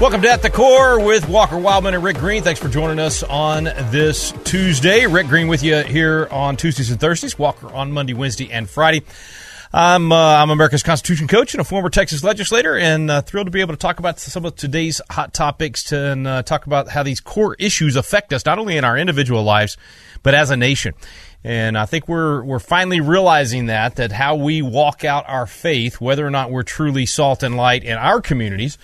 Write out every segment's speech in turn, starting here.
Welcome to At the Core with Walker Wildmon and Rick Green. Thanks for joining us on this Tuesday. Rick Green with you here on Tuesdays and Thursdays. Walker on Monday, Wednesday, and Friday. I'm uh, I'm America's Constitution coach and a former Texas legislator, and uh, thrilled to be able to talk about some of today's hot topics to, and uh, talk about how these core issues affect us not only in our individual lives but as a nation. And I think we're we're finally realizing that that how we walk out our faith, whether or not we're truly salt and light in our communities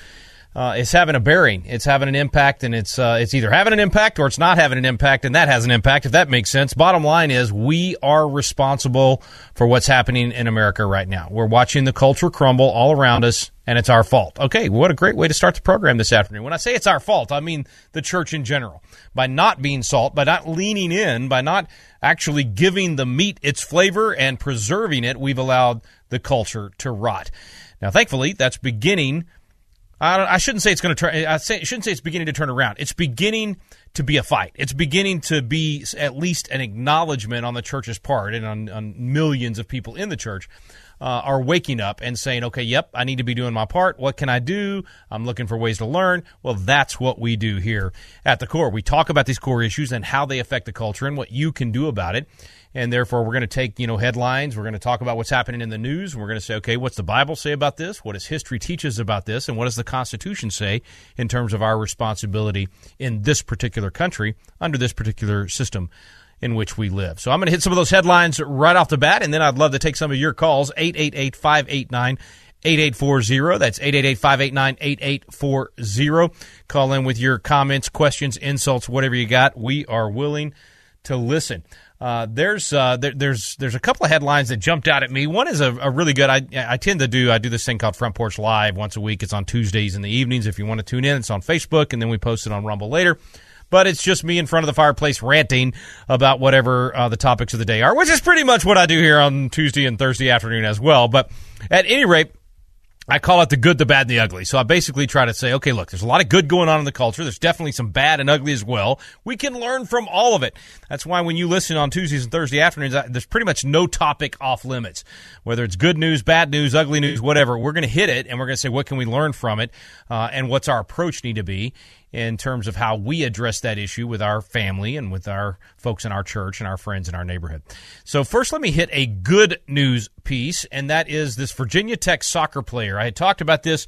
uh, is having a bearing. It's having an impact, and it's uh, it's either having an impact or it's not having an impact, and that has an impact. If that makes sense. Bottom line is we are responsible for what's happening in America right now. We're watching the culture crumble all around us, and it's our fault. Okay, what a great way to start the program this afternoon. When I say it's our fault, I mean the church in general. By not being salt, by not leaning in, by not actually giving the meat its flavor and preserving it, we've allowed the culture to rot. Now, thankfully, that's beginning I, I shouldn't say it's going to turn. I say, shouldn't say it's beginning to turn around. It's beginning to be a fight. It's beginning to be at least an acknowledgement on the church's part and on, on millions of people in the church uh, are waking up and saying, okay, yep, I need to be doing my part. What can I do? I'm looking for ways to learn. Well, that's what we do here at the core. We talk about these core issues and how they affect the culture and what you can do about it and therefore we're going to take you know headlines we're going to talk about what's happening in the news and we're going to say okay what's the bible say about this what does history teach us about this and what does the constitution say in terms of our responsibility in this particular country under this particular system in which we live so i'm going to hit some of those headlines right off the bat and then i'd love to take some of your calls 888-589 8840. That's 888-589-8840. Call in with your comments, questions, insults, whatever you got. We are willing to listen. Uh, there's uh, there, there's there's a couple of headlines that jumped out at me. One is a, a, really good. I I tend to do I do this thing called Front Porch Live once a week. It's on Tuesdays in the evenings. If you want to tune in, it's on Facebook, and then we post it on Rumble later. But it's just me in front of the fireplace ranting about whatever uh, the topics of the day are, which is pretty much what I do here on Tuesday and Thursday afternoon as well. But at any rate, I call it the good, the bad, and the ugly. So I basically try to say, okay, look, there's a lot of good going on in the culture. There's definitely some bad and ugly as well. We can learn from all of it. That's why when you listen on Tuesdays and Thursday afternoons, there's pretty much no topic off limits. Whether it's good news, bad news, ugly news, whatever, we're going to hit it and we're going to say, what can we learn from it? Uh, and what's our approach need to be? In terms of how we address that issue with our family and with our folks in our church and our friends in our neighborhood. So, first, let me hit a good news piece, and that is this Virginia Tech soccer player. I had talked about this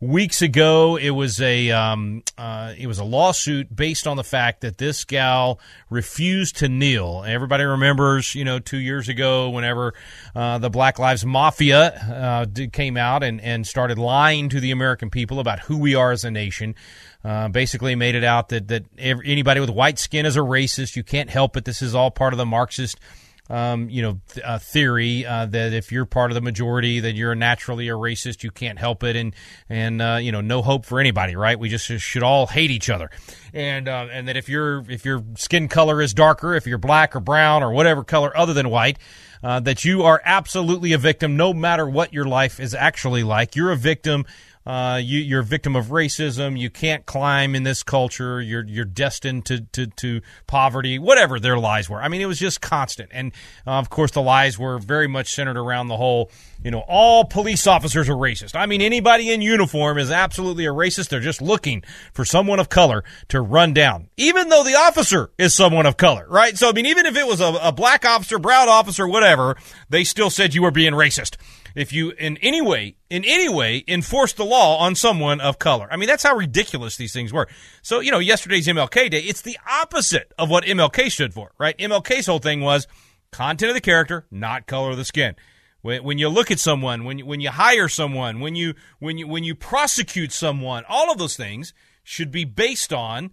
weeks ago. It was a um, uh, it was a lawsuit based on the fact that this gal refused to kneel. Everybody remembers, you know, two years ago, whenever uh, the Black Lives Mafia uh, came out and and started lying to the American people about who we are as a nation. Uh, basically made it out that that anybody with white skin is a racist. You can't help it. This is all part of the Marxist um, you know, th- uh, theory uh, that if you're part of the majority, that you're naturally a racist, you can't help it, and and uh, you know, no hope for anybody, right? We just should all hate each other, and uh, and that if your if your skin color is darker, if you're black or brown or whatever color other than white. Uh, that you are absolutely a victim no matter what your life is actually like. You're a victim uh, you, are a victim of racism. You can't climb in this culture. You're you're destined to, to, to poverty. Whatever their lies were. I mean, it was just constant. And uh, of course, the lies were very much centered around the whole. You know, all police officers are racist. I mean, anybody in uniform is absolutely a racist. They're just looking for someone of color to run down, even though the officer is someone of color, right? So, I mean, even if it was a, a black officer, brown officer, whatever, they still said you were being racist if you in any way, in any way, enforce the law on someone of color. I mean, that's how ridiculous these things were. So, you know, yesterday's MLK Day, it's the opposite of what MLK stood for, right? MLK's whole thing was content of the character, not color of the skin. When, when you look at someone, when when you hire someone, when you when you when you prosecute someone, all of those things should be based on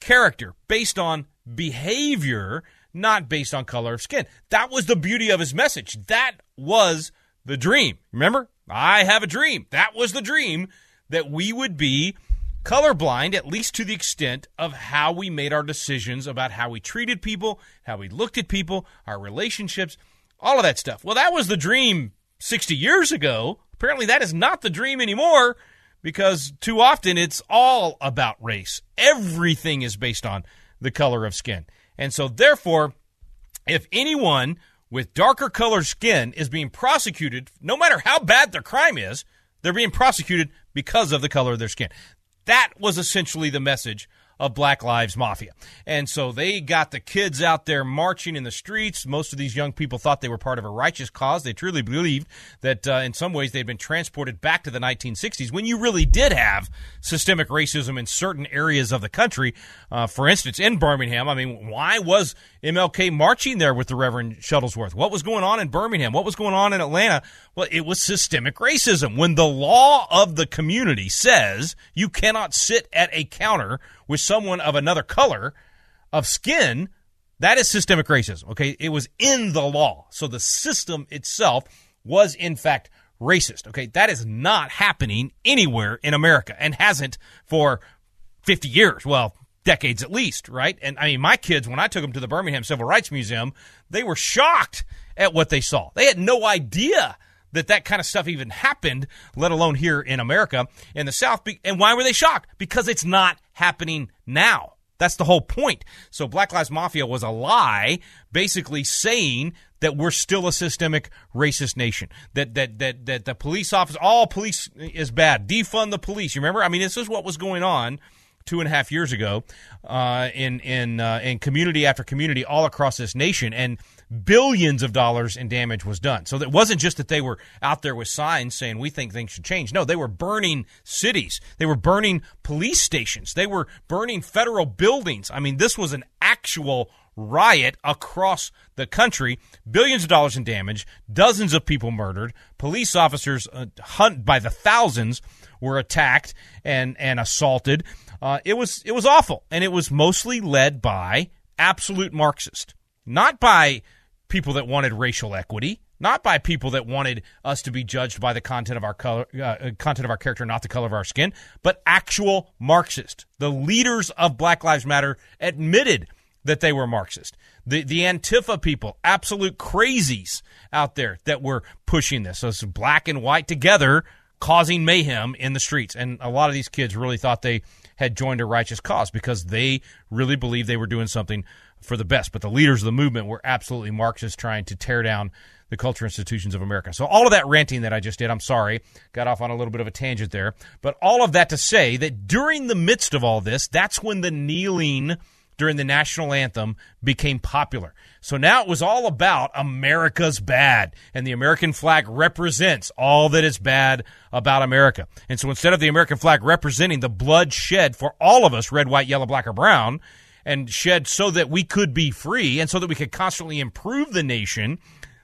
character, based on behavior, not based on color of skin. That was the beauty of his message. That was the dream. Remember? I have a dream. That was the dream that we would be colorblind, at least to the extent of how we made our decisions about how we treated people, how we looked at people, our relationships, all of that stuff. Well, that was the dream 60 years ago. Apparently, that is not the dream anymore because too often it's all about race. Everything is based on the color of skin. And so, therefore, if anyone with darker colored skin is being prosecuted, no matter how bad their crime is, they're being prosecuted because of the color of their skin. That was essentially the message of Black Lives Mafia. And so they got the kids out there marching in the streets. Most of these young people thought they were part of a righteous cause. They truly believed that uh, in some ways they'd been transported back to the 1960s when you really did have systemic racism in certain areas of the country. Uh, for instance, in Birmingham, I mean, why was MLK marching there with the Reverend Shuttlesworth? What was going on in Birmingham? What was going on in Atlanta? Well, it was systemic racism. When the law of the community says you cannot sit at a counter with someone of another color of skin, that is systemic racism. Okay. It was in the law. So the system itself was, in fact, racist. Okay. That is not happening anywhere in America and hasn't for 50 years. Well, decades at least, right? And I mean, my kids, when I took them to the Birmingham Civil Rights Museum, they were shocked at what they saw. They had no idea that that kind of stuff even happened, let alone here in America, in the South. And why were they shocked? Because it's not happening now. That's the whole point. So Black Lives Mafia was a lie, basically saying that we're still a systemic racist nation. That that that that the police office, all police is bad. Defund the police. You remember? I mean, this is what was going on two and a half years ago uh, in in uh, in community after community all across this nation, and billions of dollars in damage was done. So it wasn't just that they were out there with signs saying we think things should change. No, they were burning cities. They were burning police stations. They were burning federal buildings. I mean, this was an actual riot across the country. Billions of dollars in damage. Dozens of people murdered. Police officers, uh, hunt by the thousands, were attacked and and assaulted. Uh, it was it was awful, and it was mostly led by absolute Marxist, not by people that wanted racial equity, not by people that wanted us to be judged by the content of our color, uh, uh, content of our character, not the color of our skin, but actual Marxist. The leaders of Black Lives Matter admitted that they were Marxist. The the Antifa people, absolute crazies out there that were pushing this. So it's black and white together causing mayhem in the streets. And a lot of these kids really thought they had joined a righteous cause because they really believed they were doing something for the best. But the leaders of the movement were absolutely Marxists trying to tear down the culture institutions of America. So all of that ranting that I just did, I'm sorry, got off on a little bit of a tangent there. But all of that to say that during the midst of all this, that's when the kneeling during the national anthem became popular. So now it was all about America's bad, and the American flag represents all that is bad about America. And so instead of the American flag representing the blood shed for all of us, red, white, yellow, black, or brown, and shed so that we could be free and so that we could constantly improve the nation,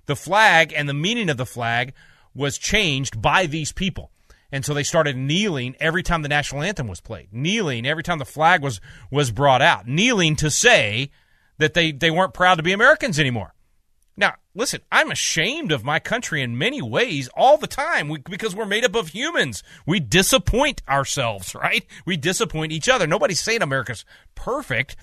the flag and the meaning of the flag was changed by these people. And so they started kneeling every time the national anthem was played, kneeling every time the flag was, was brought out, kneeling to say that they, they weren't proud to be Americans anymore. Now, listen, I'm ashamed of my country in many ways all the time because we're made up of humans. We disappoint ourselves, right? We disappoint each other. Nobody's saying America's perfect,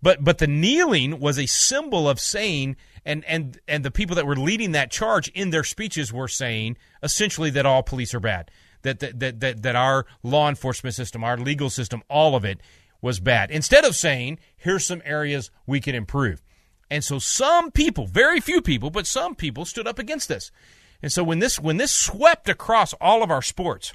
but but the kneeling was a symbol of saying and and and the people that were leading that charge in their speeches were saying essentially that all police are bad. That that that that, our law enforcement system, our legal system, all of it was bad. Instead of saying, here's some areas we can improve. And so some people, very few people, but some people stood up against this. And so when this when this swept across all of our sports,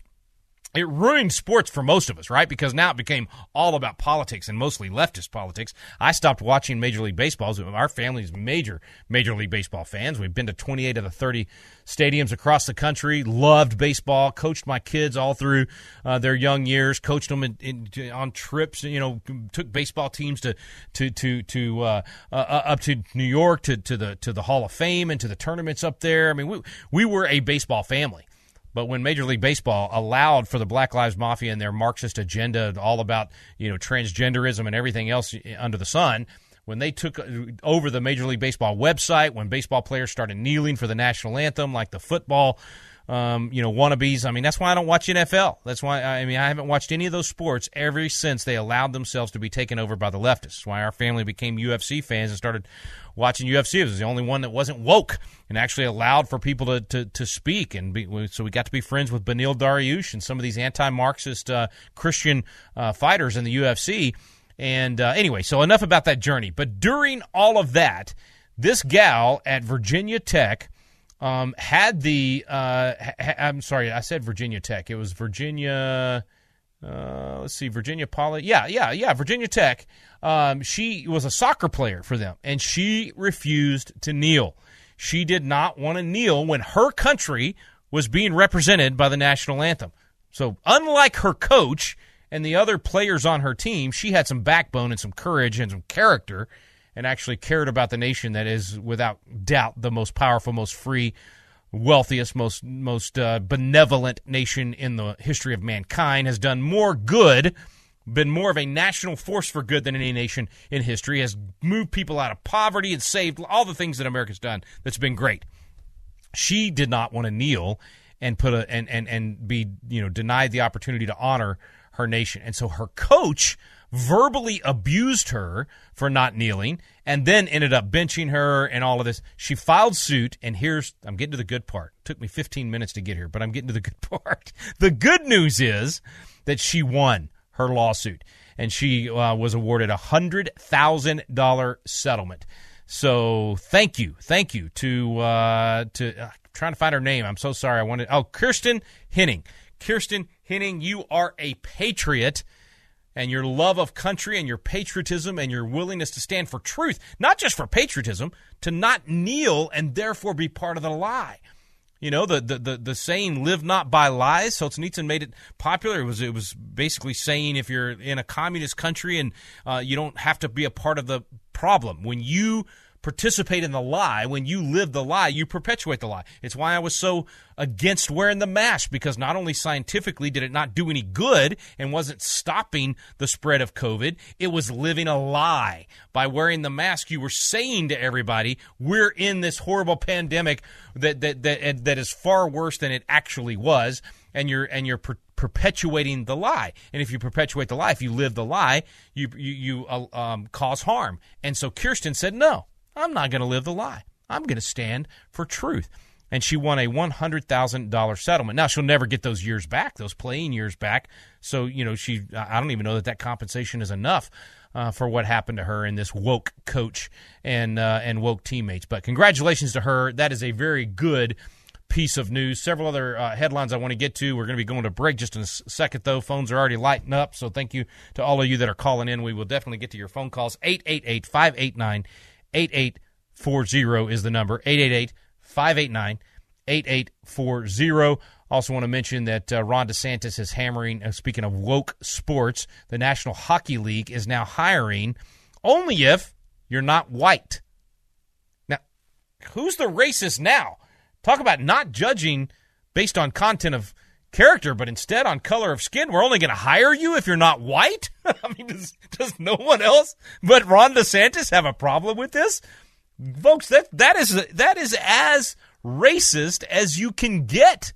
it ruined sports for most of us, right? Because now it became all about politics and mostly leftist politics. I stopped watching Major League Baseball. Our family's major Major League Baseball fans. We've been to 28 of the 30 stadiums across the country. Loved baseball. Coached my kids all through uh, their young years. Coached them in, in, on trips. You know, took baseball teams to to to to uh, uh, up to New York to to the to the Hall of Fame and to the tournaments up there. I mean, we we were a baseball family. But when Major League Baseball allowed for the Black Lives Mafia and their Marxist agenda, all about you know transgenderism and everything else under the sun, when they took uh, over the Major League Baseball website, when baseball players started kneeling for the national anthem, like the football um, you know, wannabes. I mean, that's why I don't watch NFL. That's why I mean I haven't watched any of those sports ever since they allowed themselves to be taken over by the leftists. Why our family became UFC fans and started watching UFC. It was the only one that wasn't woke and actually allowed for people to to, to speak. And be, so we got to be friends with Beneil Dariush and some of these anti-Marxist uh, Christian uh, fighters in the UFC. And uh, anyway, so enough about that journey. But during all of that, this gal at Virginia Tech um, had the uh, ha- I'm sorry, I said Virginia Tech. It was Virginia. Uh, let's see, Virginia Poly. Yeah, yeah, yeah, Virginia Tech. Um, she was a soccer player for them, and she refused to kneel. She did not want to kneel when her country was being represented by the national anthem. So, unlike her coach and the other players on her team, she had some backbone and some courage and some character and actually cared about the nation that is, without doubt, the most powerful, most free, wealthiest, most most uh, benevolent nation in the history of mankind, has done more good, been more of a national force for good than any nation in history, has moved people out of poverty and saved all the things that America's done. That's been great. She did not want to kneel and put a and and and be you know denied the opportunity to honor her nation, and so her coach verbally abused her for not kneeling and then ended up benching her and all of this. She filed suit, and here's I'm getting to the good part. It took me 15 minutes to get here, but I'm getting to the good part. The good news is that she won her lawsuit, and she uh, was awarded a hundred thousand dollar settlement. So thank you, thank you to uh, to uh, trying to find her name. I'm so sorry. I wanted oh Kiersten Hening. Kiersten Hening, you are a patriot and your love of country and your patriotism and your willingness to stand for truth, not just for patriotism, to not kneel and therefore be part of the lie. You know, the, the, the, the saying live not by lies. Solzhenitsyn made it popular. It was, it was basically saying if you're in a communist country and uh, you don't have to be a part of the problem. When you participate in the lie, when you live the lie, you perpetuate the lie. It's why I was so against wearing the mask because not only scientifically did it not do any good and wasn't stopping the spread of COVID, it was living a lie. By wearing the mask, you were saying to everybody, we're in this horrible pandemic that that that, that is far worse than it actually was and you're and you're per- perpetuating the lie. And if you perpetuate the lie, if you live the lie, you you, you uh, um, cause harm. And so Kiersten said, "No, I'm not going to live the lie. I'm going to stand for truth. And she won a $100,000 settlement. Now, she'll never get those years back, those playing years back. So, you know, she, I don't even know that that compensation is enough uh, for what happened to her and this woke coach and, uh, and woke teammates. But congratulations to her. That is a very good piece of news. Several other uh, headlines I want to get to. We're going to be going to break just in a second, though. Phones are already lighting up. So thank you to all of you that are calling in. We will definitely get to your phone calls. 888 589 8840 is the number 888 589 8840. Also, want to mention that uh, Ron DeSantis is hammering, uh, speaking of woke sports, the National Hockey League is now hiring only if you're not white. Now, who's the racist now? Talk about not judging based on content of character, but instead on color of skin. We're only going to hire you if you're not white. I mean, does, does no one else but Ron DeSantis have a problem with this? Folks, that that is that is as racist as you can get.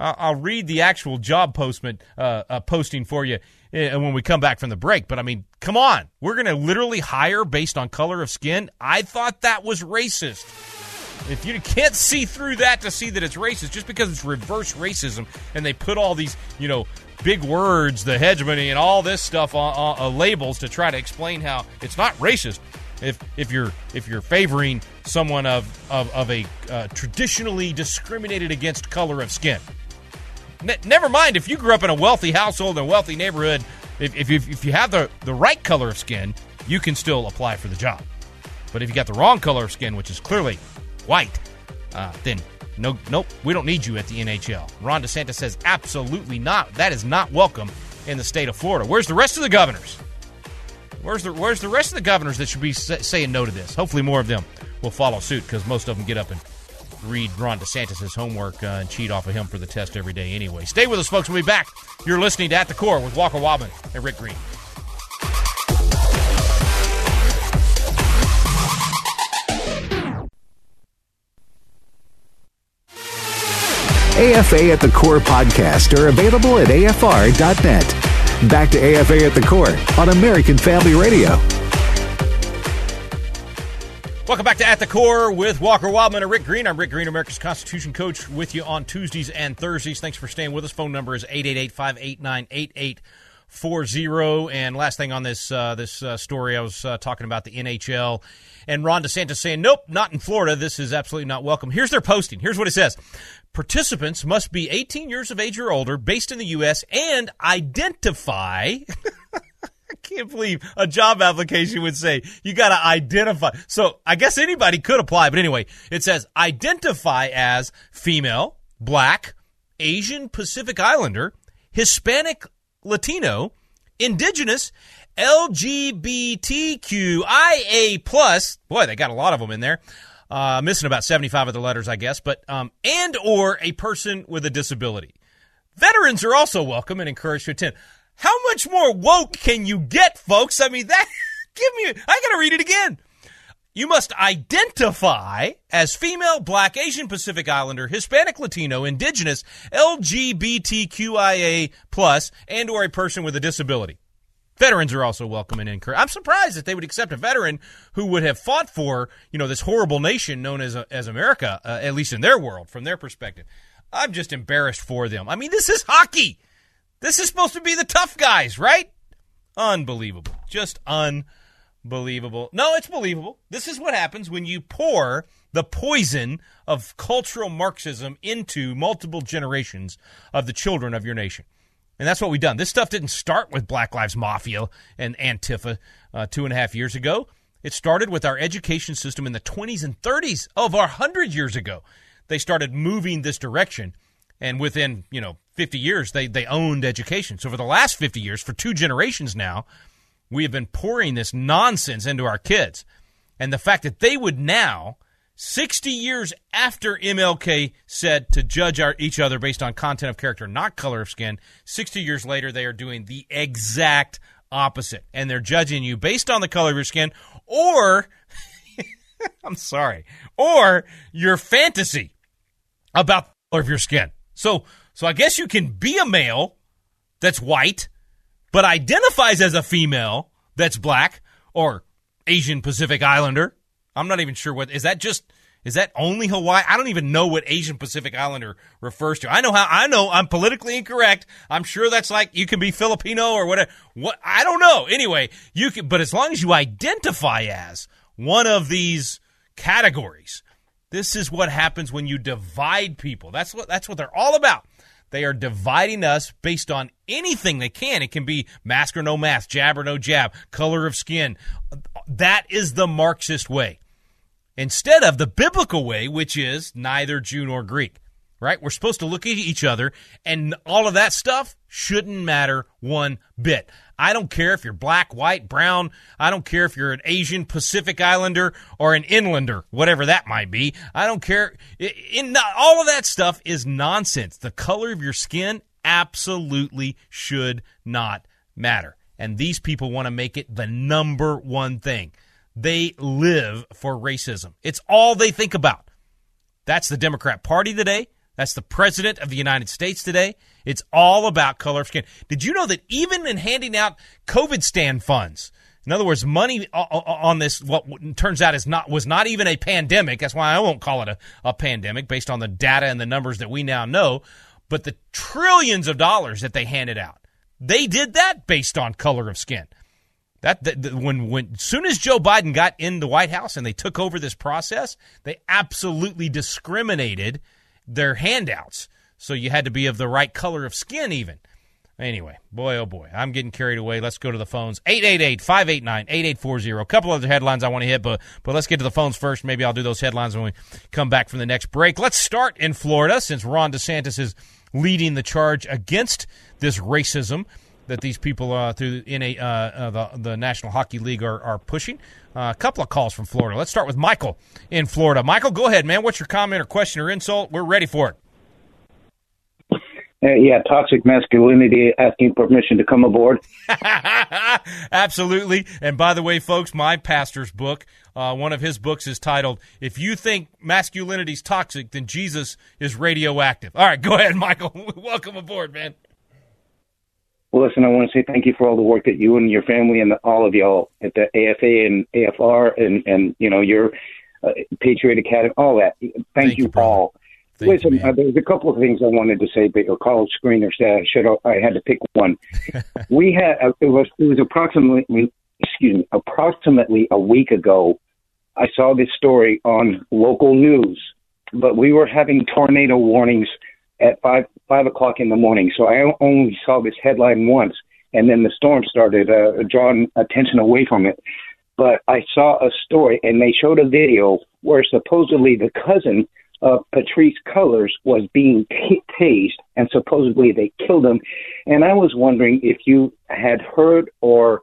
I'll, read the actual job postment uh, uh, posting for you uh, when we come back from the break. But I mean, come on, we're going to literally hire based on color of skin. I thought that was racist. If you can't see through that to see that it's racist, just because it's reverse racism, and they put all these, you know, big words, the hegemony, and all this stuff on, uh, labels to try to explain how it's not racist. If if you're if you're favoring someone of of, of a uh, traditionally discriminated against color of skin, never mind if you grew up in a wealthy household in a wealthy neighborhood. If if you, if you have the the right color of skin, you can still apply for the job. But if you got the wrong color of skin, which is clearly white, uh, then no, nope, we don't need you at the NHL. Ron DeSantis says absolutely not. That is not welcome in the state of Florida. Where's the rest of the governors? Where's the Where's the rest of the governors that should be saying no to this? Hopefully, more of them will follow suit because most of them get up and read Ron DeSantis' homework uh, and cheat off of him for the test every day anyway. Stay with us, folks. We'll be back. You're listening to At the Core with Walker Wildmon and Rick Green. AFA at the Core podcast are available at afr.net. Back to AFA at the Core on American Family Radio. Welcome back to At the Core with Walker Wildmon and Rick Green. I'm Rick Green, America's Constitution coach, with you on Tuesdays and Thursdays. Thanks for staying with us. Phone number is 888 589 8840. And last thing on this uh, this uh, story, I was uh, talking about the NHL and Ron DeSantis saying, nope, not in Florida. This is absolutely not welcome. Here's their posting. Here's what it says Participants must be 18 years of age or older, based in the U.S., and identify. I can't believe a job application would say you got to identify. So I guess anybody could apply, but anyway, it says identify as female, black, Asian Pacific Islander, Hispanic Latino, indigenous, LGBTQIA plus. Boy, they got a lot of them in there. Uh, missing about 75 of the letters, I guess, but, um, and or a person with a disability. Veterans are also welcome and encouraged to attend. How much more woke can you get, folks? I mean, that, give me, I gotta read it again. You must identify as female, black, Asian Pacific Islander, Hispanic, Latino, Indigenous, LGBTQIA plus, and or a person with a disability. Veterans are also welcome and encouraged. I'm surprised that they would accept a veteran who would have fought for, you know, this horrible nation known as as America, uh, at least in their world, from their perspective. I'm just embarrassed for them. I mean, this is hockey. This is supposed to be the tough guys, right? Unbelievable. Just unbelievable. No, it's believable. This is what happens when you pour the poison of cultural Marxism into multiple generations of the children of your nation. And that's what we've done. This stuff didn't start with Black Lives Mafia and Antifa uh, two and a half years ago. It started with our education system in the 20s and 30s of our 100 years ago. They started moving this direction. And within, you know, 50 years, they, they owned education. So for the last 50 years, for two generations now, we have been pouring this nonsense into our kids. And the fact that they would now 60 years after MLK said to judge our, each other based on content of character, not color of skin, 60 years later, they are doing the exact opposite. And they're judging you based on the color of your skin or, I'm sorry, or your fantasy about the color of your skin. So, so I guess you can be a male that's white, but identifies as a female that's black or Asian Pacific Islander I'm not even sure what is that just is that only Hawaii? I don't even know what Asian Pacific Islander refers to. I know how I know I'm politically incorrect. I'm sure that's like you can be Filipino or whatever. What I don't know. Anyway, you can but as long as you identify as one of these categories, this is what happens when you divide people. That's what that's what they're all about. They are dividing us based on anything they can. It can be mask or no mask, jab or no jab, color of skin. That is the Marxist way instead of the biblical way, which is neither Jew nor Greek, right? We're supposed to look at each other, and all of that stuff shouldn't matter one bit. I don't care if you're black, white, brown. I don't care if you're an Asian Pacific Islander or an inlander, whatever that might be. I don't care. In, all of that stuff is nonsense. The color of your skin absolutely should not matter. And these people want to make it the number one thing. They live for racism. It's all they think about. That's the Democrat Party today. That's the President of the United States today. It's all about color of skin. Did you know that even in handing out COVID stand funds, in other words, money uh, uh, uh, on this, what turns out is not was not even a pandemic. That's why I won't call it a, a pandemic based on the data and the numbers that we now know. But the trillions of dollars that they handed out, they did that based on color of skin. That, that, when when soon as Joe Biden got in the White House and they took over this process, they absolutely discriminated their handouts. So you had to be of the right color of skin, even. Anyway, boy, oh boy, I'm getting carried away. Let's go to the phones. 888 589 8840. A couple other headlines I want to hit, but, but let's get to the phones first. Maybe I'll do those headlines when we come back from the next break. Let's start in Florida since Ron DeSantis is leading the charge against this racism that these people uh, through in a uh, uh, the the National Hockey League are are pushing. Uh, a couple of calls from Florida. Let's start with Michael in Florida. Michael, go ahead, man. What's your comment or question or insult? We're ready for it. Uh, yeah, toxic masculinity asking permission to come aboard. Absolutely. And by the way, folks, my pastor's book, uh, one of his books is titled "If You Think Masculinity's Toxic, Then Jesus Is Radioactive." All right, go ahead, Michael. Welcome aboard, man. Well, listen, I want to say thank you for all the work that you and your family and all of y'all at the AFA and AFR and and you know your uh, Patriot Academy, all that. Thank, thank you, all. Listen, you, uh, there's a couple of things I wanted to say, but your college screener said I should I had to pick one. we had uh, it was it was approximately excuse me approximately a week ago. I saw this story on local news, but we were having tornado warnings at five five o'clock in the morning, so I only saw this headline once, and then the storm started uh, drawing attention away from it. But I saw a story, and they showed a video where supposedly the cousin of Patrisse Cullors was being t- tased, and supposedly they killed him. And I was wondering if you had heard or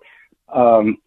um,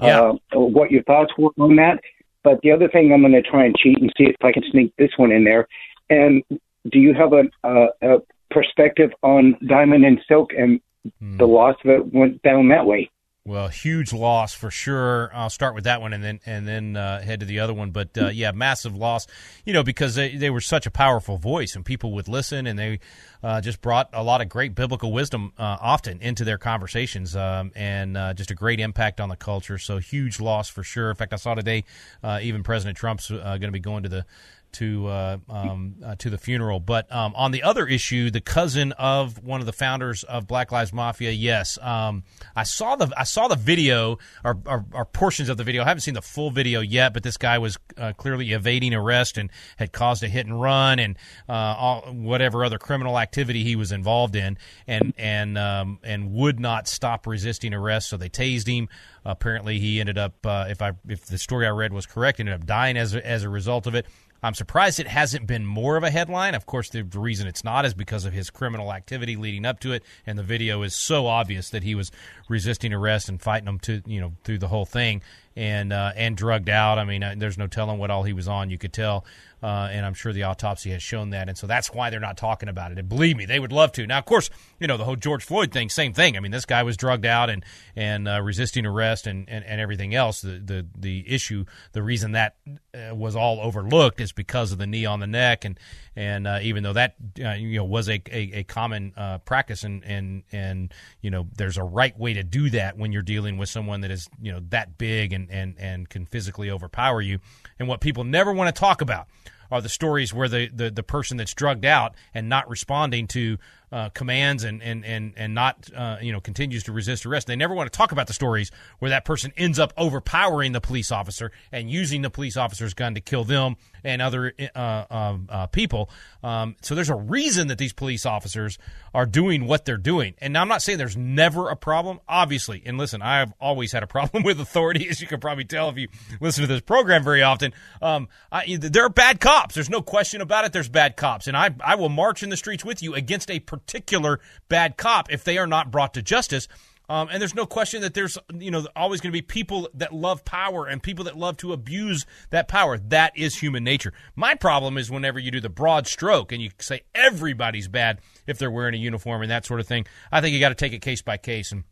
yeah. uh, what your thoughts were on that. But the other thing, I'm going to try and cheat and see if I can sneak this one in there. And do you have a, a, a perspective on Diamond and Silk and hmm. the loss that went down that way? Well, huge loss for sure. I'll start with that one and then and then uh, head to the other one. But uh, yeah, massive loss. You know, because they, they were such a powerful voice and people would listen, and they uh, just brought a lot of great biblical wisdom uh, often into their conversations, um, and uh, just a great impact on the culture. So huge loss for sure. In fact, I saw today uh, even President Trump's going to be going to the to uh, um, uh, to the funeral. But um, on the other issue, the cousin of one of the founders of Black Lives Mafia, yes, um, I saw the I saw the video or, or, or, portions of the video. I haven't seen the full video yet, but this guy was uh, clearly evading arrest and had caused a hit and run and uh, all, whatever other criminal activity he was involved in, and and um, and would not stop resisting arrest. So they tased him. Apparently, he ended up, uh, if I if the story I read was correct, ended up dying as a, as a result of it. I'm surprised it hasn't been more of a headline. Of course, the, reason it's not is because of his criminal activity leading up to it, and the video is so obvious that he was resisting arrest and fighting them to you know through the whole thing, and uh, and drugged out. I mean, uh, there's no telling what all he was on. You could tell uh, and I'm sure the autopsy has shown that. And so that's why they're not talking about it. And believe me, they would love to. Now, of course, you know the whole George Floyd thing, same thing. I mean, this guy was drugged out and and uh, resisting arrest and, and, and everything else. The the the issue, the reason that uh, was all overlooked is because of the knee on the neck, and and uh, even though that you know was a a, a common practice, and and and you know there's a right way to do that when you're dealing with someone that is you know that big and and and can physically overpower you, and what people never want to talk about are the stories where the, the, the person that's drugged out and not responding to uh, commands and and and and not uh, you know continues to resist arrest. They never want to talk about the stories where that person ends up overpowering the police officer and using the police officer's gun to kill them and other uh, um, uh, people. Um, so there's a reason that these police officers are doing what they're doing. And I'm not saying there's never a problem, obviously. And listen, I've always had a problem with authority, as you can probably tell if you listen to this program very often. Um, I, there are bad cops. There's no question about it. There's bad cops, and I I will march in the streets with you against a particular bad cop if they are not brought to justice. Um, and there's no question that there's you know always going to be people that love power and people that love to abuse that power. That is human nature. My problem is whenever you do the broad stroke and you say everybody's bad if they're wearing a uniform and that sort of thing. I think you got to take it case by case and.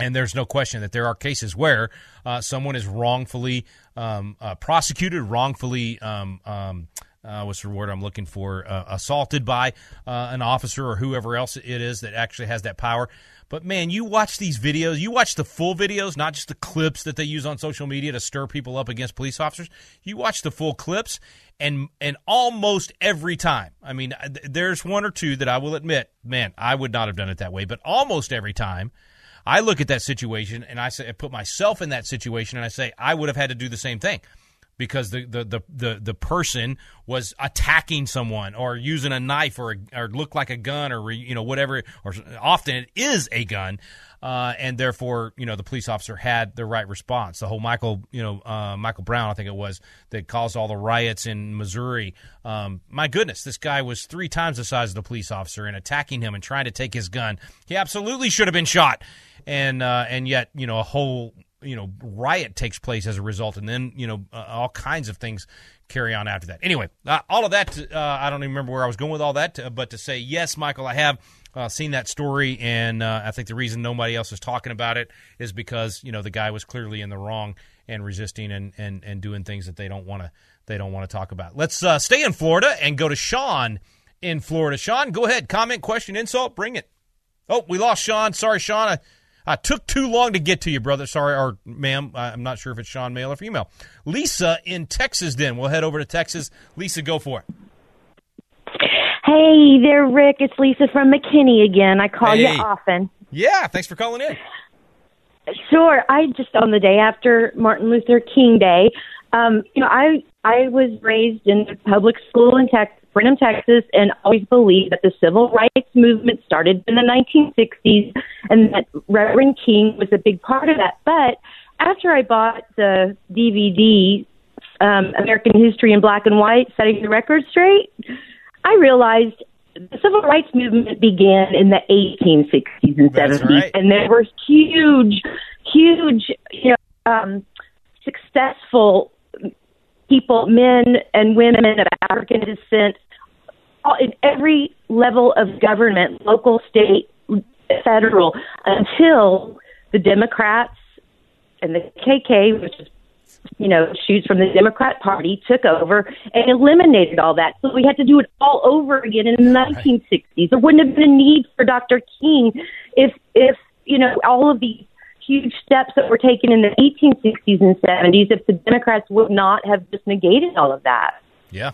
And there's no question that there are cases where uh, someone is wrongfully um, uh, prosecuted, wrongfully um, um, uh, what's the word I'm looking for? Uh, assaulted by uh, an officer or whoever else it is that actually has that power. But man, you watch these videos, you watch the full videos, not just the clips that they use on social media to stir people up against police officers. You watch the full clips, and and almost every time, I mean, there's one or two that I will admit, man, I would not have done it that way. But almost every time, I look at that situation and I say, I put myself in that situation, and I say, I would have had to do the same thing because the, the, the, the, the person was attacking someone or using a knife or, or looked like a gun or, you know, whatever, or often it is a gun. Uh, and therefore, you know, the police officer had the right response. The whole Michael, you know, uh, Michael Brown, I think it was, that caused all the riots in Missouri. Um, my goodness, this guy was three times the size of the police officer and attacking him and trying to take his gun. He absolutely should have been shot. And uh, and yet, you know, a whole you know riot takes place as a result, and then you know uh, all kinds of things carry on after that. Anyway, uh, all of that, uh, I don't even remember where I was going with all that, uh, but to say, yes, Michael, I have uh, seen that story, and I think the reason nobody else is talking about it is because, you know, the guy was clearly in the wrong and resisting and, and, and doing things that they don't want to they don't want to talk about. Let's stay in Florida and go to Sean in Florida. Sean, go ahead. Comment, question, insult, bring it. Oh, we lost Sean. Sorry, Sean. I, I took too long to get to you, brother. Sorry, or ma'am. I'm not sure if it's Sean, male or female. Lisa in Texas, then. We'll head over to Texas. Lisa, go for it. Hey there, Rick. It's Lisa from McKinney again. I call Hey. you often. Yeah, thanks for calling in. Sure. I just on the day after Martin Luther King Day, um, you know, I I was raised in a public school in Texas, Brenham, Texas, and always believed that the civil rights movement started in the 1960s, and that Reverend King was a big part of that. But after I bought the DVD, um, American History in Black and White, setting the record straight, I realized the civil rights movement began in the 1860s and That's 70s, right. and there were huge, huge, you know, um, successful people, men and women of African descent, in every level of government, local, state, federal, until the Democrats and the KK, which is you know, shoots from the Democrat Party took over and eliminated all that. So we had to do it all over again in the 1960s. There wouldn't have been a need for Dr. King if, if you know, all of these huge steps that were taken in the 1860s and 70s if the Democrats would not have just negated all of that. Yeah.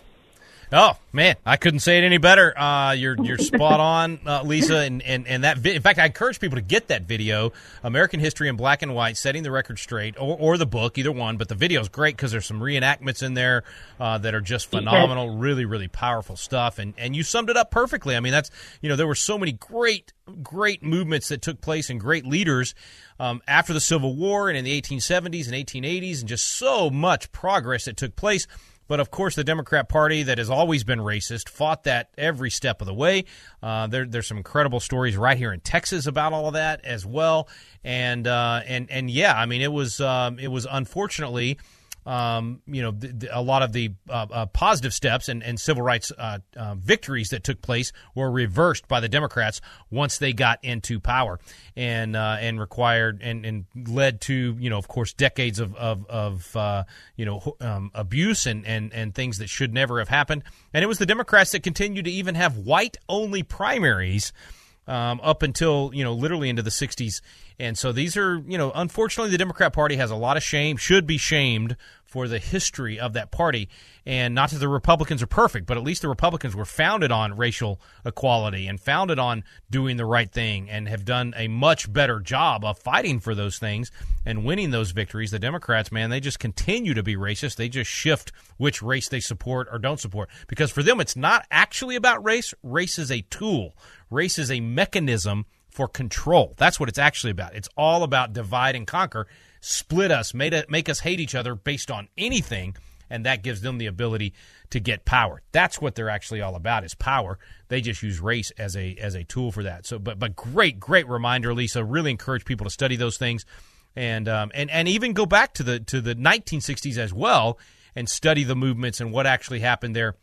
Oh man, I couldn't say it any better. Uh, you're you're spot on, uh, Lisa, and, and and that. Vi- in fact, I encourage people to get that video, American History in Black and White, setting the record straight, or, or the book, either one. But the video is great because there's some reenactments in there uh, that are just phenomenal, really really powerful stuff. And and you summed it up perfectly. I mean, that's you know there were so many great great movements that took place and great leaders um, after the Civil War and in the 1870s and 1880s, and just so much progress that took place. But of course, the Democrat Party, that has always been racist, fought that every step of the way. Uh, there, there's some incredible stories right here in Texas about all of that as well. And uh, and and yeah, I mean, it was um, it was unfortunately. Um, you know, th- th- a lot of the uh, uh, positive steps and, and civil rights uh, uh, victories that took place were reversed by the Democrats once they got into power, and uh, and required and, and led to you know, of course, decades of of, of uh, you know um, abuse and, and and things that should never have happened. And it was the Democrats that continued to even have white only primaries um, up until you know literally into the 60s and so these are you know unfortunately the democrat party has a lot of shame should be shamed for the history of that party. And not that the republicans are perfect but at least the republicans were founded on racial equality and founded on doing the right thing and have done a much better job of fighting for those things and winning those victories. The democrats man they just continue to be racist. They just shift which race they support or don't support. Because for them it's not actually about race. Race is a tool. Race is a mechanism for control. That's what it's actually about. It's all about divide and conquer, split us, make, it, make us hate each other based on anything, and that gives them the ability to get power. That's what they're actually all about is power. They just use race as a as a tool for that. So, but but great great reminder, Lisa. Really encourage people to study those things, and um, and and even go back to the to the 1960s as well and study the movements and what actually happened there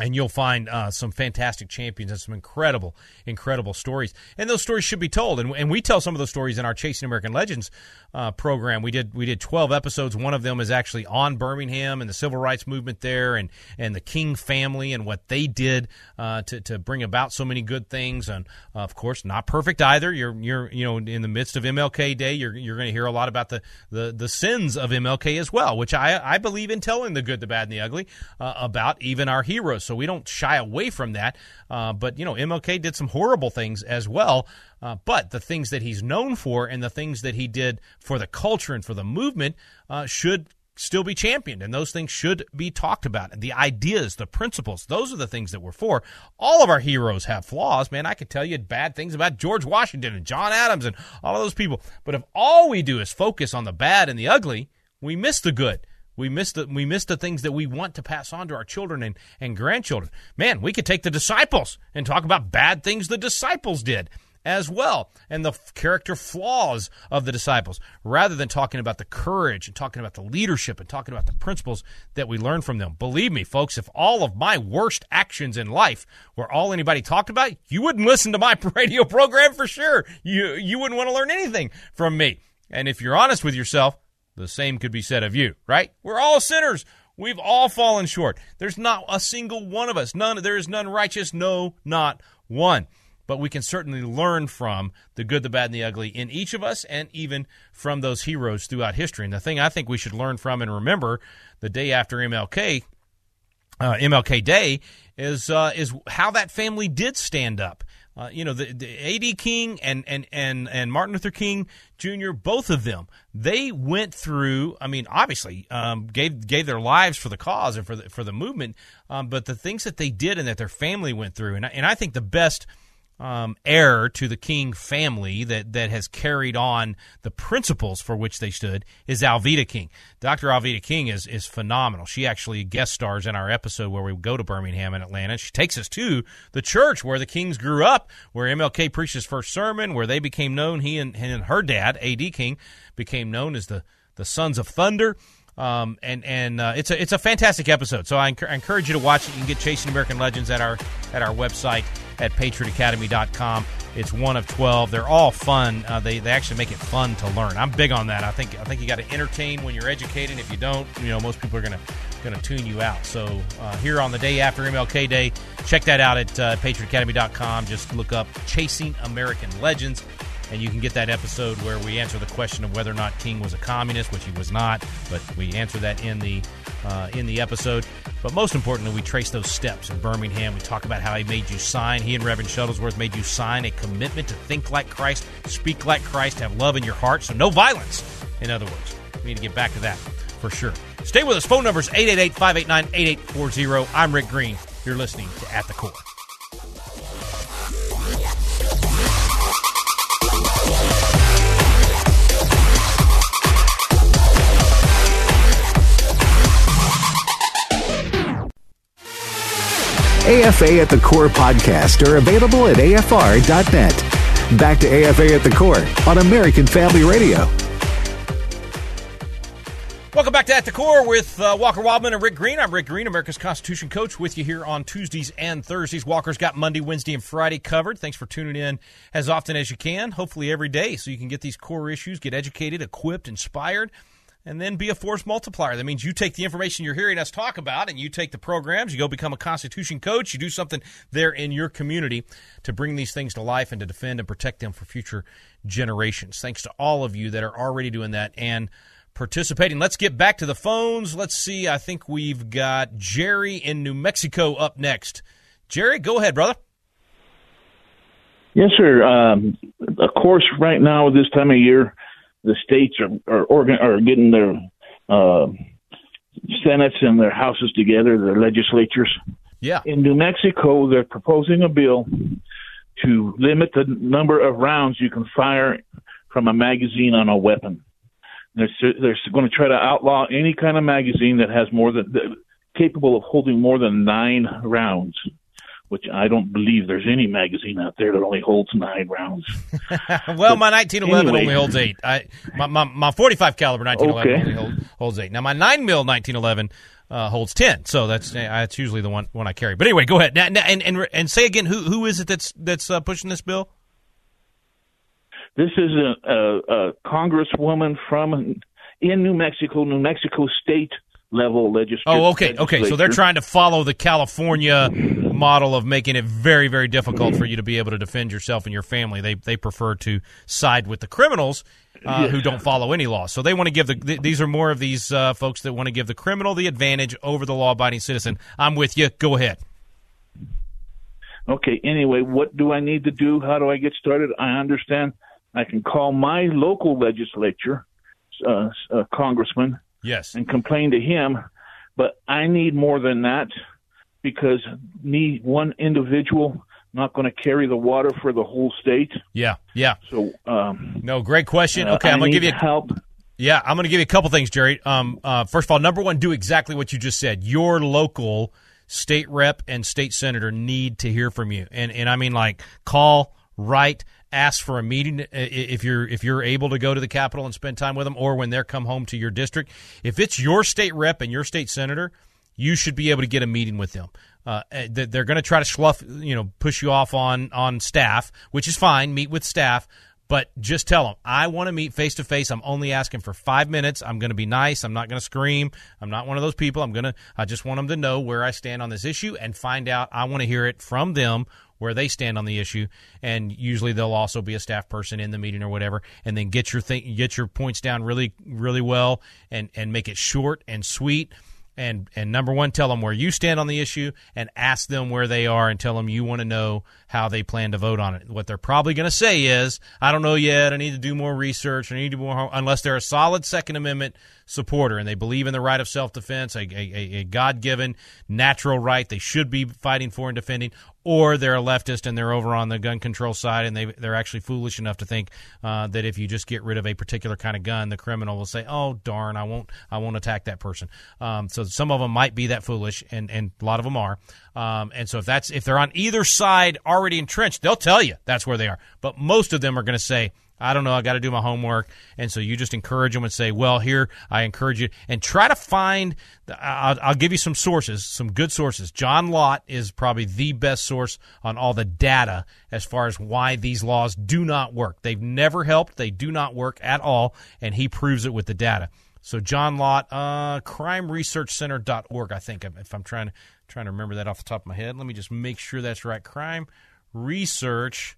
and you'll find uh, some fantastic champions and some incredible, incredible stories. And those stories should be told. And, and we tell some of those stories in our Chasing American Legends uh, program. We did we did twelve episodes. One of them is actually on Birmingham and the civil rights movement there, and and the King family and what they did uh, to to bring about so many good things. And uh, of course, not perfect either. You're you're you know in the midst of MLK Day, you're you're going to hear a lot about the, the the sins of MLK as well, which I I believe in telling the good, the bad, and the ugly uh, about even our heroes. So we don't shy away from that. Uh, but you know, MLK did some horrible things as well. Uh, but the things that he's known for and the things that he did for the culture and for the movement uh, should still be championed. And those things should be talked about. The ideas the principles those are the things that we're for. All of our heroes have flaws. Man i could tell you bad things about george washington and john adams and all of those people. But if all we do is focus on the bad and the ugly we miss the good. We miss the we miss the things that we want to pass on to our children and, and grandchildren. Man, we could take the disciples and talk about bad things the disciples did as well and the character flaws of the disciples rather than talking about the courage and talking about the leadership and talking about the principles that we learn from them. Believe me, folks, if all of my worst actions in life were all anybody talked about, you wouldn't listen to my radio program for sure. You you wouldn't want to learn anything from me. And if you're honest with yourself, the same could be said of you, right? We're all sinners. We've all fallen short. There's not a single one of us. None there is none righteous, no, not one but we can certainly learn from the good, the bad, and the ugly in each of us, and even from those heroes throughout history. And the thing I think we should learn from and remember the day after MLK, uh, MLK Day, is uh, is how that family did stand up. Uh, you know, the, the A.D. King and, and, and, and Martin Luther King Jr., both of them, they went through, I mean, obviously, um, gave, gave their lives for the cause and for the, for the movement, um, but the things that they did and that their family went through. And, and I think the best – um, heir to the King family that, that has carried on the principles for which they stood is Alveda King. Dr. Alveda King is, is phenomenal. She actually guest stars in our episode where we go to Birmingham and Atlanta. She takes us to the church where the Kings grew up, where MLK preached his first sermon, where they became known. He and, and her dad, A.D. King, became known as the, the Sons of Thunder. Um, and and uh, it's a it's a fantastic episode. So I, I, encourage you to watch it. You can get Chasing American Legends at our at our website at patriotacademy.com. It's one of twelve. They're all fun. Uh, they they actually make it fun to learn. I'm big on that. I think I think you got to entertain when you're educating. If you don't, you know most people are gonna gonna tune you out. So uh, here on the day after MLK Day, check that out at uh, patriotacademy.com. Just look up Chasing American Legends and you can get that episode where we answer the question of whether or not King was a communist, which he was not, but we answer that in the uh, in the episode. But most importantly, we trace those steps in Birmingham. We talk about how he made you sign. He and Reverend Shuttlesworth made you sign a commitment to think like Christ, speak like Christ, have love in your heart. So no violence. In other words, we need to get back to that for sure. Stay with us. Phone numbers is 888 589 8840. I'm Rick Green. You're listening to At the Core. AFA at the Core podcast are available at afr.net. Back to AFA at the Core on American Family Radio. Welcome back to At the Core with uh, Walker Wildmon and Rick Green. I'm Rick Green, America's Constitution coach, with you here on Tuesdays and Thursdays. Walker's got Monday, Wednesday, and Friday covered. Thanks for tuning in as often as you can, hopefully every day, so you can get these core issues, get educated, equipped, inspired and then be a force multiplier. That means you take the information you're hearing us talk about and you take the programs, you go become a Constitution coach, you do something there in your community to bring these things to life and to defend and protect them for future generations. Thanks to all of you that are already doing that and participating. Let's get back to the phones. Let's see. I think we've got Jerry in New Mexico up next. Jerry, go ahead, brother. Yes, sir. Um, of course, right now, this time of year, the states are are, organ, are getting their uh, senates and their houses together, their legislatures. Yeah. In New Mexico, they're proposing a bill to limit the number of rounds you can fire from a magazine on a weapon. They're they're going to try to outlaw any kind of magazine that has more than capable of holding more than nine rounds which I don't believe there's any magazine out there that only holds nine rounds. well, but my 1911 anyway. only holds eight. I my, my, my 45 caliber 1911 okay. only hold, holds eight. Now my nine mil 1911 uh, holds ten, so that's that's usually the one one I carry. But anyway, go ahead now, now, and and and say again who who is it that's that's uh, pushing this bill? This is a, a, a congresswoman from in New Mexico, New Mexico State level legislature. Oh, okay, okay. So they're trying to follow the California model of making it very, very difficult for you to be able to defend yourself and your family. They they prefer to side with the criminals uh, yes. who don't follow any law. So they want to give the th- these are more of these uh, folks that want to give the criminal the advantage over the law abiding citizen. I'm with you. Go ahead. Okay. Anyway, what do I need to do? How do I get started? I understand. I can call my local legislature, uh, uh congressman Yes. And complain to him. But I need more than that because me, one individual, not going to carry the water for the whole state. Yeah, yeah. So, um, no, great question. Uh, okay, uh, I'm going to give you help. Yeah, I'm going to give you a couple things, Jerry. Um, uh, first of all, number one, do exactly what you just said. Your local state rep and state senator need to hear from you, and and I mean like call, write, ask for a meeting if you're if you're able to go to the Capitol and spend time with them, or when they're come home to your district. If it's your state rep and your state senator, you should be able to get a meeting with them. Uh, eh, they're going to try to slough, you know, push you off on on staff, which is fine. Meet with staff, but just tell them I want to meet face to face. I'm only asking for five minutes. I'm going to be nice. I'm not going to scream. I'm not one of those people. I'm gonna. I just want them to know where I stand on this issue and find out. I want to hear it from them where they stand on the issue, and usually they'll also be a staff person in the meeting or whatever, and then get your thing, get your points down really, really well, and and make it short and sweet and and number one, tell them where you stand on the issue, and ask them where they are, and tell them you want to know how they plan to vote on it. What they're probably going to say is, "I don't know yet. I need to do more research. I need to do more." Unless they're a solid Second Amendment supporter and they believe in the right of self defense, a, a, a God given natural right they should be fighting for and defending, or they're a leftist and they're over on the gun control side and they they're actually foolish enough to think uh, that if you just get rid of a particular kind of gun, the criminal will say, "Oh darn, I won't I won't attack that person." Um, so some of them might be that foolish, and and a lot of them are. Um, and so if that's if they're on either side already entrenched, they'll tell you that's where they are. But most of them are going to say, I don't know. I got to do my homework. And so you just encourage them and say, well, here, I encourage you. And try to find, I'll, I'll, give you some sources, some good sources. John Lott is probably the best source on all the data as far as why these laws do not work. They've never helped, they do not work at all. And he proves it with the data. So John Lott, uh, crimeresearchcenter.org, I think, if I'm trying to, trying to remember that off the top of my head. Let me just make sure that's right. Crime Research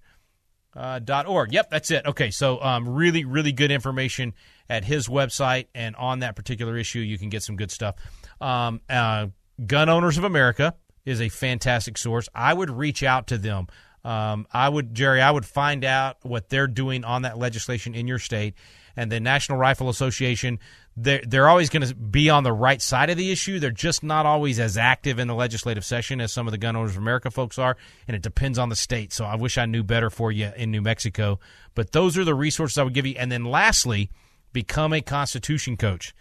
uh, dot org. Yep, that's it. Okay, so um, really, really good information at his website, and on that particular issue, you can get some good stuff. Um, uh, Gun Owners of America is a fantastic source. I would reach out to them. Um, I would, Jerry, I would find out what they're doing on that legislation in your state, and the National Rifle Association they're they're always going to be on the right side of the issue. They're just not always as active in the legislative session as some of the Gun Owners of America folks are, and it depends on the state. So I wish I knew better for you in New Mexico. But those are the resources I would give you. And then lastly, become a Constitution coach.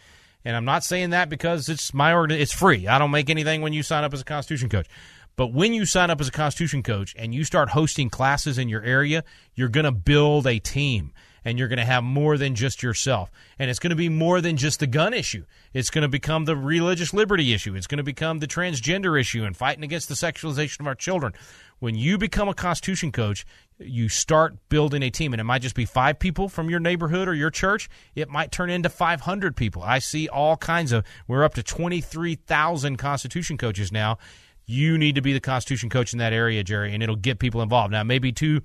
And I'm not saying that because it's my organ. It's free. I don't make anything when you sign up as a Constitution coach. But when you sign up as a Constitution coach and you start hosting classes in your area, you're going to build a team and you're going to have more than just yourself. And it's going to be more than just the gun issue. It's going to become the religious liberty issue. It's going to become the transgender issue and fighting against the sexualization of our children. When you become a Constitution coach, you start building a team. And it might just be five people from your neighborhood or your church. It might turn into 500 people. I see all kinds of, we're up to 23,000 Constitution coaches now. You need to be the Constitution coach in that area, Jerry, and it'll get people involved. Now, maybe too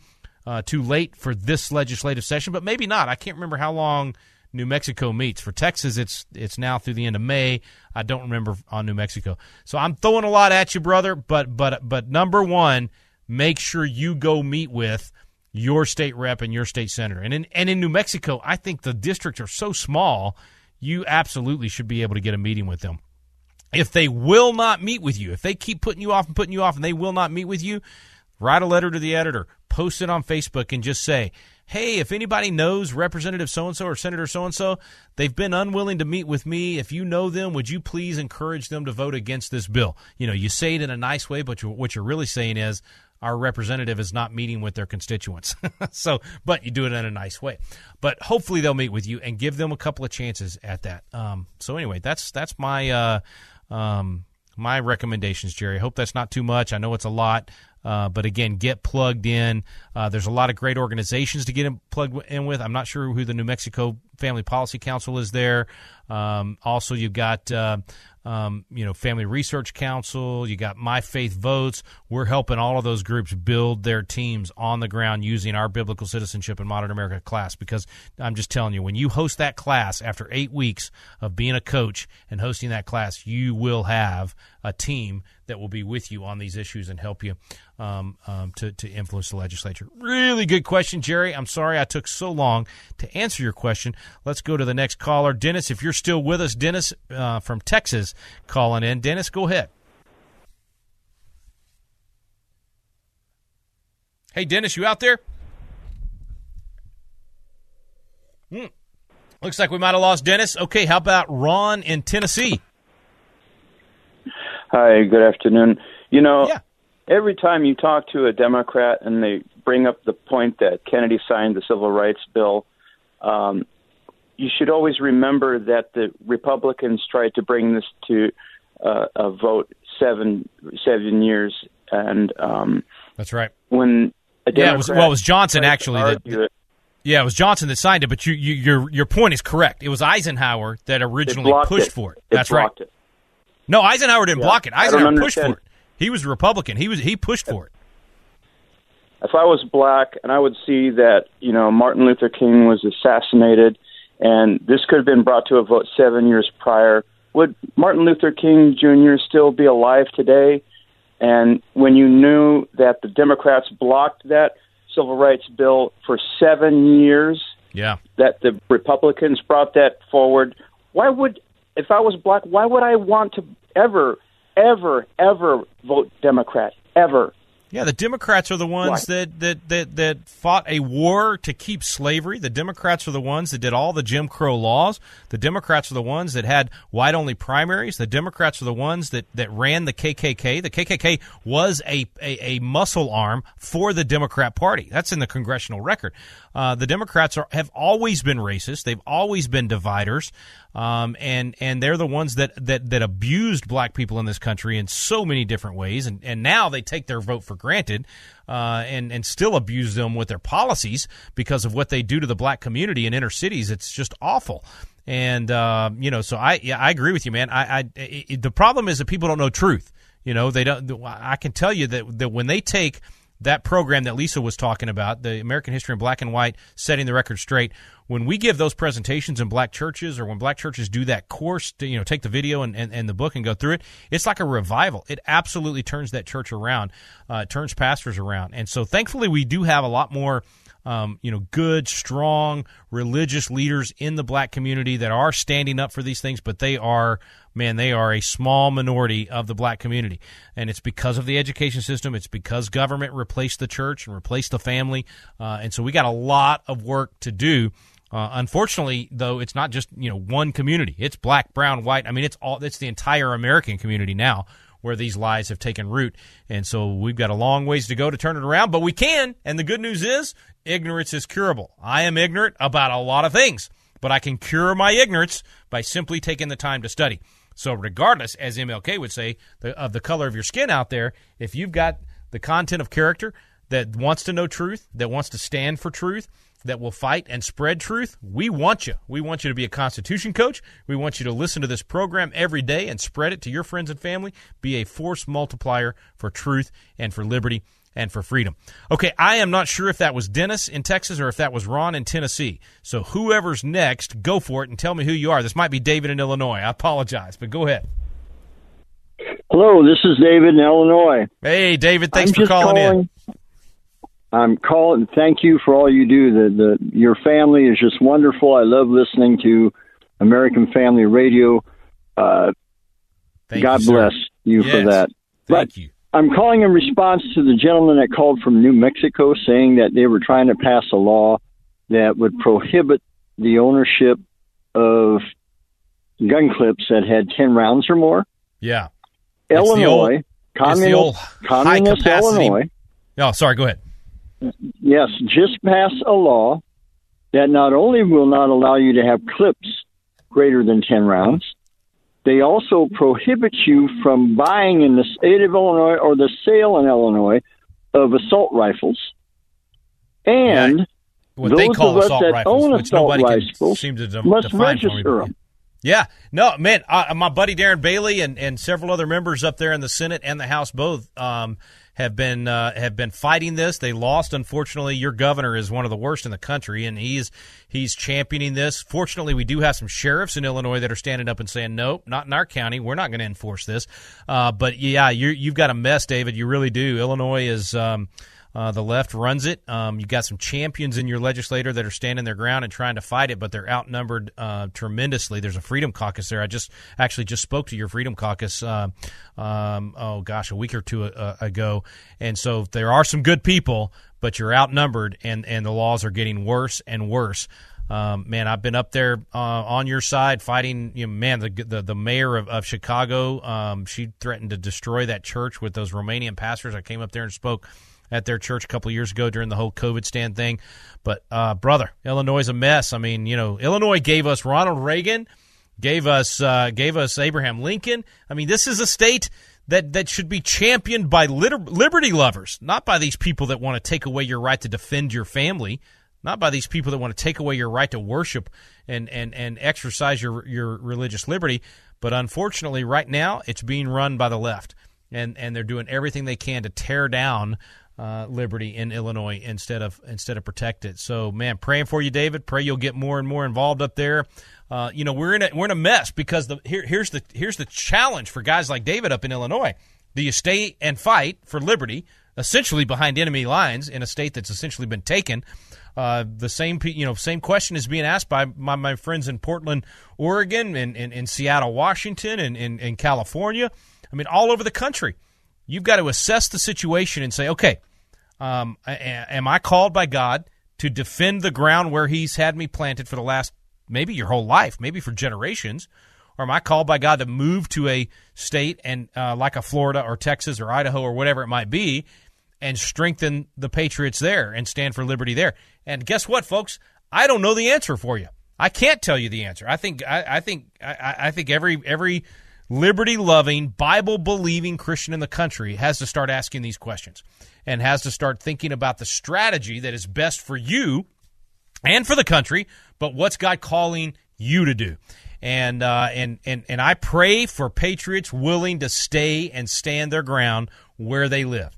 uh, too late for this legislative session, but maybe not. I can't remember how long New Mexico meets. For Texas, it's it's now through the end of May. I don't remember on New Mexico. So I'm throwing a lot at you, brother. But but but number one, make sure you go meet with your state rep and your state senator. And in and in New Mexico, I think the districts are so small, you absolutely should be able to get a meeting with them. If they will not meet with you, if they keep putting you off and putting you off and they will not meet with you, write a letter to the editor post it on Facebook and just say, hey, if anybody knows Representative so and so or Senator so and so, they've been unwilling to meet with me. If you know them, would you please encourage them to vote against this bill? You know, you say it in a nice way, but what you're really saying is, our representative is not meeting with their constituents. so, but you do it in a nice way. But hopefully they'll meet with you and give them a couple of chances at that. Um, so anyway, that's that's my uh, um, my recommendations, Jerry. I hope that's not too much. I know it's a lot. Uh, but again, get plugged in. Uh, there's a lot of great organizations to get in, plugged in with. I'm not sure who the New Mexico Family Policy Council is there. Um, also, you've got uh, um, you know, Family Research Council, you got My Faith Votes. We're helping all of those groups build their teams on the ground using our Biblical Citizenship in Modern America class. Because I'm just telling you, when you host that class after eight weeks of being a coach and hosting that class, you will have a team that will be with you on these issues and help you um, um, to, to influence the legislature. Really good question, Jerry. I'm sorry I took so long to answer your question. Let's go to the next caller. Dennis, if you're still with us, Dennis uh, from Texas calling in. Dennis, go ahead. Hey, Dennis, you out there? Hmm. Looks like we might have lost Dennis. Okay, how about Ron in Tennessee? Hi, good afternoon. You know, yeah. every time you talk to a Democrat and they bring up the point that Kennedy signed the Civil Rights Bill. Um, you should always remember that the Republicans tried to bring this to uh, a vote seven seven years, and um, that's right. When yeah, it was, well, it was Johnson actually that. Yeah, it was Johnson that signed it, but you, you, your your point is correct. It was Eisenhower that originally pushed it. for it. it That's right. It. No, Eisenhower didn't yeah, block it. Eisenhower pushed for it. He was a Republican. He was he pushed for it. If I was black and I would see that you know Martin Luther King was assassinated, and this could have been brought to a vote seven years prior, would Martin Luther King Jr. still be alive today? And when you knew that the Democrats blocked that civil rights bill for seven years, yeah, that the Republicans brought that forward, why would if I was black, why would I want to ever, ever, ever vote Democrat? Ever. Yeah, the Democrats are the ones that, that, that, that fought a war to keep slavery. The Democrats are the ones that did all the Jim Crow laws. The Democrats are the ones that had white only primaries. The Democrats are the ones that, that ran the KKK. The KKK was a, a, a muscle arm for the Democrat Party. That's in the congressional record. Uh, the Democrats are, have always been racist. They've always been dividers, um, and and they're the ones that, that that abused black people in this country in so many different ways. And and now they take their vote for granted, uh, and and still abuse them with their policies because of what they do to the black community in inner cities. It's just awful. And uh, you know, so I yeah, I agree with you, man. I, I it, the problem is that people don't know truth. You know, they don't. I can tell you that that when they take that program that Lisa was talking about, the American History in Black and White, setting the record straight. When we give those presentations in black churches, or when black churches do that course, to, you know, take the video and, and, and, the book and go through it, it's like a revival. It absolutely turns that church around, uh, turns pastors around. And so, thankfully, we do have a lot more um, you know, good, strong religious leaders in the black community that are standing up for these things, but they are, man, they are a small minority of the black community. And it's because of the education system. It's because government replaced the church and replaced the family. Uh, and so we got a lot of work to do. Uh, unfortunately, though, it's not just you know one community. It's black, brown, white. I mean, it's all. It's the entire American community now where these lies have taken root. And so we've got a long ways to go to turn it around, but we can. And the good news is ignorance is curable. I am ignorant about a lot of things, but I can cure my ignorance by simply taking the time to study. So, regardless, as MLK would say, the, of the color of your skin out there, if you've got the content of character that wants to know truth, that wants to stand for truth, that will fight and spread truth, we want you. We want you to be a Constitution coach. We want you to listen to this program every day and spread it to your friends and family. Be a force multiplier for truth and for liberty and for freedom. Okay, I am not sure if that was Dennis in Texas or if that was Ron in Tennessee. So whoever's next, go for it and tell me who you are. This might be David in Illinois. I apologize, but go ahead. Hello, this is David in Illinois. Hey, David, thanks I'm for calling, calling, in. I'm calling. Thank you for all you do. The, the your family is just wonderful. I love listening to American Family Radio. Uh, God you, bless you yes. for that. Thank but you. I'm calling in response to the gentleman that called from New Mexico saying that they were trying to pass a law that would prohibit the ownership of gun clips that had 10 rounds or more. Yeah. Illinois, communist, communist Illinois. Oh, sorry, go ahead. Yes, just pass a law that not only will not allow you to have clips greater than 10 rounds, they also prohibit you from buying in the state of Illinois or the sale in Illinois of assault rifles. And yeah. what those they call assault rifles, own which assault nobody rifles seem to de- must define register them. Yeah, no, man, uh, my buddy Darren Bailey and, and several other members up there in the Senate and the House both um, have been uh, have been fighting this. They lost, unfortunately. Your governor is one of the worst in the country, and he's he's championing this. Fortunately, we do have some sheriffs in Illinois that are standing up and saying, "No, not in our county. We're not going to enforce this." Uh, but yeah, you you've got a mess, David. You really do. Illinois is. Um, uh, the left runs it. Um, you've got some champions in your legislature that are standing their ground and trying to fight it, but they're outnumbered uh, tremendously. There's a Freedom Caucus there. I just actually just spoke to your Freedom Caucus. Uh, um, oh gosh, a week or two uh, ago, and so there are some good people, but you're outnumbered, and and the laws are getting worse and worse. Um, man, I've been up there uh, on your side fighting. You know, man, the, the the mayor of, of Chicago, um, she threatened to destroy that church with those Romanian pastors. I came up there and spoke at their church a couple years ago during the whole COVID stand thing. But uh, brother, Illinois is a mess. I mean, you know, Illinois gave us Ronald Reagan, gave us uh, gave us Abraham Lincoln. I mean, this is a state that that should be championed by liberty lovers, not by these people that want to take away your right to defend your family, not by these people that want to take away your right to worship and and and exercise your your religious liberty. But unfortunately, right now, it's being run by the left, and and they're doing everything they can to tear down uh, liberty in Illinois instead of instead of protect it. So, man, praying for you, David. Pray you'll get more and more involved up there. Uh, you know, we're in a we're in a mess because the here, here's the here's the challenge for guys like David up in Illinois. Do you stay and fight for liberty, essentially behind enemy lines in a state that's essentially been taken? Uh, the same you know same question is being asked by my, my friends in Portland, Oregon, and in, in, in, Seattle, Washington, and in, in California. I mean, all over the country. You've got to assess the situation and say, okay, um, am I called by God to defend the ground where He's had me planted for the last maybe your whole life, maybe for generations? Or am I called by God to move to a state and uh, like a Florida or Texas or Idaho or whatever it might be and strengthen the Patriots there and stand for liberty there? And guess what, folks? I don't know the answer for you. I can't tell you the answer. I think I, I think I, I think every every liberty loving, Bible believing Christian in the country has to start asking these questions and has to start thinking about the strategy that is best for you and for the country, but what's God calling you to do? And uh, and and and I pray for patriots willing to stay and stand their ground where they live.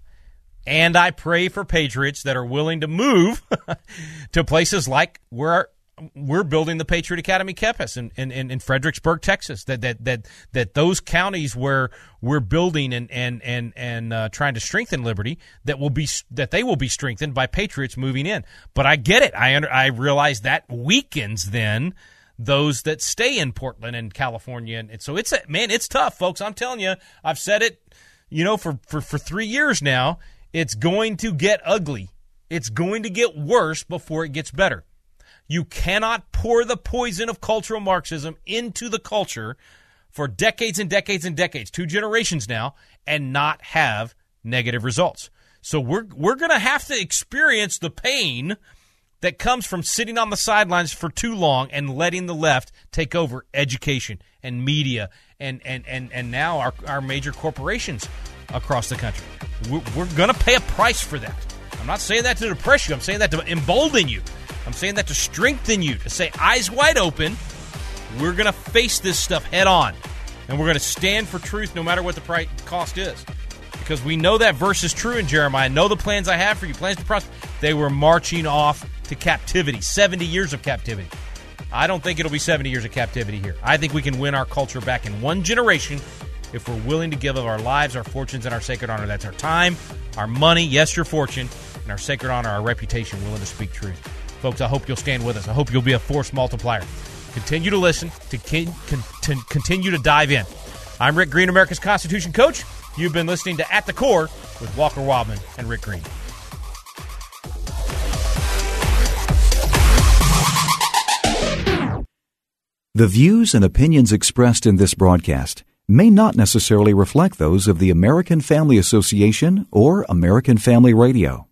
And I pray for patriots that are willing to move to places like where we're building the Patriot Academy campus in, in, in, Fredericksburg, Texas. That, that that that those counties where we're building and and and and uh, trying to strengthen liberty that will be that they will be strengthened by patriots moving in. But I get it. I under, I realize that weakens then those that stay in Portland and California. And so it's a, man, it's tough, folks. I'm telling you. I've said it, you know, for for for three years now. It's going to get ugly. It's going to get worse before it gets better. You cannot pour the poison of cultural Marxism into the culture for decades and decades and decades, two generations now, and not have negative results. So we're we're going to have to experience the pain that comes from sitting on the sidelines for too long and letting the left take over education and media and and and, and now our, our major corporations across the country. We're, we're going to pay a price for that. I'm not saying that to depress you. I'm saying that to embolden you I'm saying that to strengthen you, to say eyes wide open, we're going to face this stuff head on. And we're going to stand for truth no matter what the price cost is. Because we know that verse is true in Jeremiah. Know the plans I have for you, plans to prosper. They were marching off to captivity, 70 years of captivity. I don't think it'll be 70 years of captivity here. I think we can win our culture back in one generation if we're willing to give of our lives, our fortunes, and our sacred honor. That's our time, our money, yes, your fortune, and our sacred honor, our reputation, willing to speak truth. Folks, I hope you'll stand with us. I hope you'll be a force multiplier. Continue to listen, to, con- to continue to dive in. I'm Rick Green, America's Constitution Coach. You've been listening to At the Core with Walker Wildmon and Rick Green. The views and opinions expressed in this broadcast may not necessarily reflect those of the American Family Association or American Family Radio.